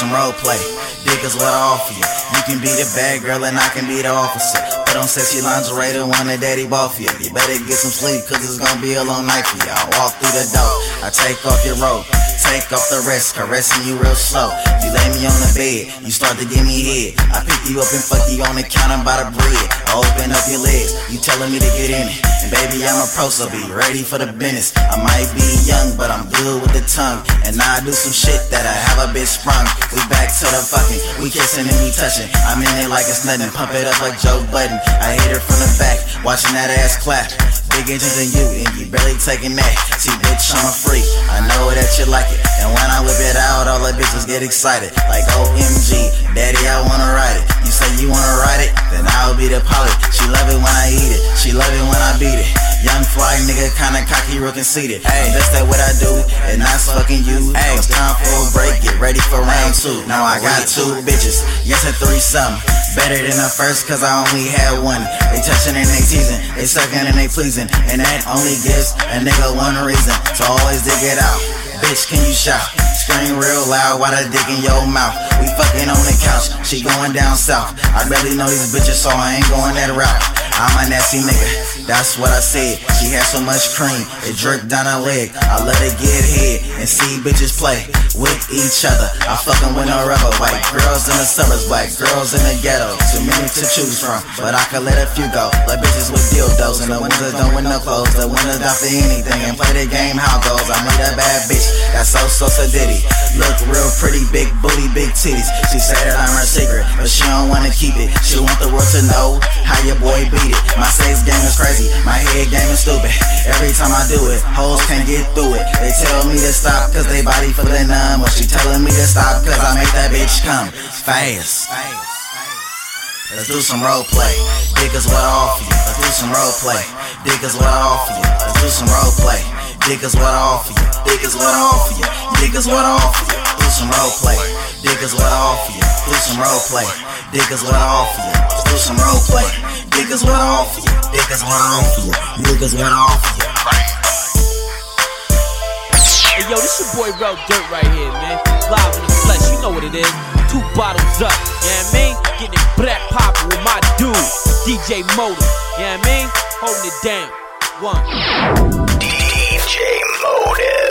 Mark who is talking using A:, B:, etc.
A: some role play. Dick is what I offer you. You can be the bad girl and I can be the officer. Put on sexy lingerie to want a daddy ball for you. You better get some sleep, cause it's gonna be a long night for. I walk through the door, I take off your robe. Take off the rest, caressing you real slow. You lay me on the bed, you start to give me head. I pick you up and fuck you on the counter by the bread. I open up your legs, you telling me to get in it. And baby, I'm a pro, so be ready for the business. I might be young, but I'm good with the tongue. And I do some shit that I have a bitch sprung. We back to the fucking, we kissing and we touching. I'm in it like it's nothing, pump it up like Joe Budden. I hit her from the back, watching that ass clap. Big engines than you, and you barely taking that. See, bitch, I'm a freak. I know that you like it. And when I whip it out, all the bitches get excited. Like OMG, daddy, I wanna ride it. You say you wanna ride it, then I'll be the pilot. She love it when I eat it, she love it when I beat it. Young fly nigga, kinda cocky, real conceited. Hey, that's that what I do, and not fucking you. Hey, it's time for a break, get ready for round two. Now I got two bitches, yes, a threesome. Better than the first, cause I only had one. They touching and they teasing, they sucking and they pleasing. And that only gives a nigga one reason to always dig it out. Bitch, can you shout? Scream real loud while I dick in your mouth. We fucking on the couch, she going down south. I barely know these bitches, so I ain't going that route. I'm a nasty nigga, that's what I said. She had so much cream, it dripped down her leg. I let her get head and see bitches play with each other. I fucking with no rubber. White girls in the suburbs, black girls in the ghetto. Too many to choose from, but I can let a few go. Like bitches with dildos and the that don't wear no clothes. The that down for anything and play the game how it goes. I made a bad bitch, that's so so so ditty. Look real pretty, big booty, big titties. She said that I'm her secret, but she don't wanna keep it. She want the world to know how your boy beat it. My sex game is crazy, my head game is stupid. Every time I do it, hoes can't get through it. They tell me to stop, cause they body the numb. Well, she telling me to stop, cause I make that bitch come fast. Let's do some role play. Dick is what I offer you. Let's do some role play. Dick is what I offer you. Let's do some role play. Dick is what I offer you. Dick is what I offer you. Dick is what I offer you. Do some role play. Dick is what I offer you. Do some role play. Dick is what I offer you. Let's do some role play. Dick is what I offer you. Dick is what I offer you. Dick is what I offer you.
B: Hey yo, this your boy Rel Dirt right here, man. Live in the flesh, you know what it is. Two bottles up, you know what I mean? Getting it black poppin' with my dude, DJ Motor, you know what I mean? Holding it down. One.
C: DJ Motive.